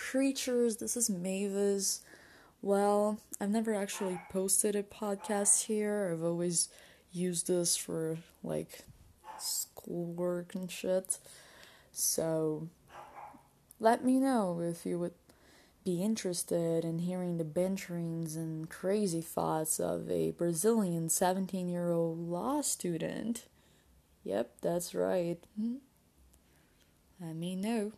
creatures. This is Mavis. Well, I've never actually posted a podcast here. I've always used this for like schoolwork and shit. So let me know if you would be interested in hearing the banterings and crazy thoughts of a Brazilian 17 year old law student. Yep, that's right. Hmm. Let me know.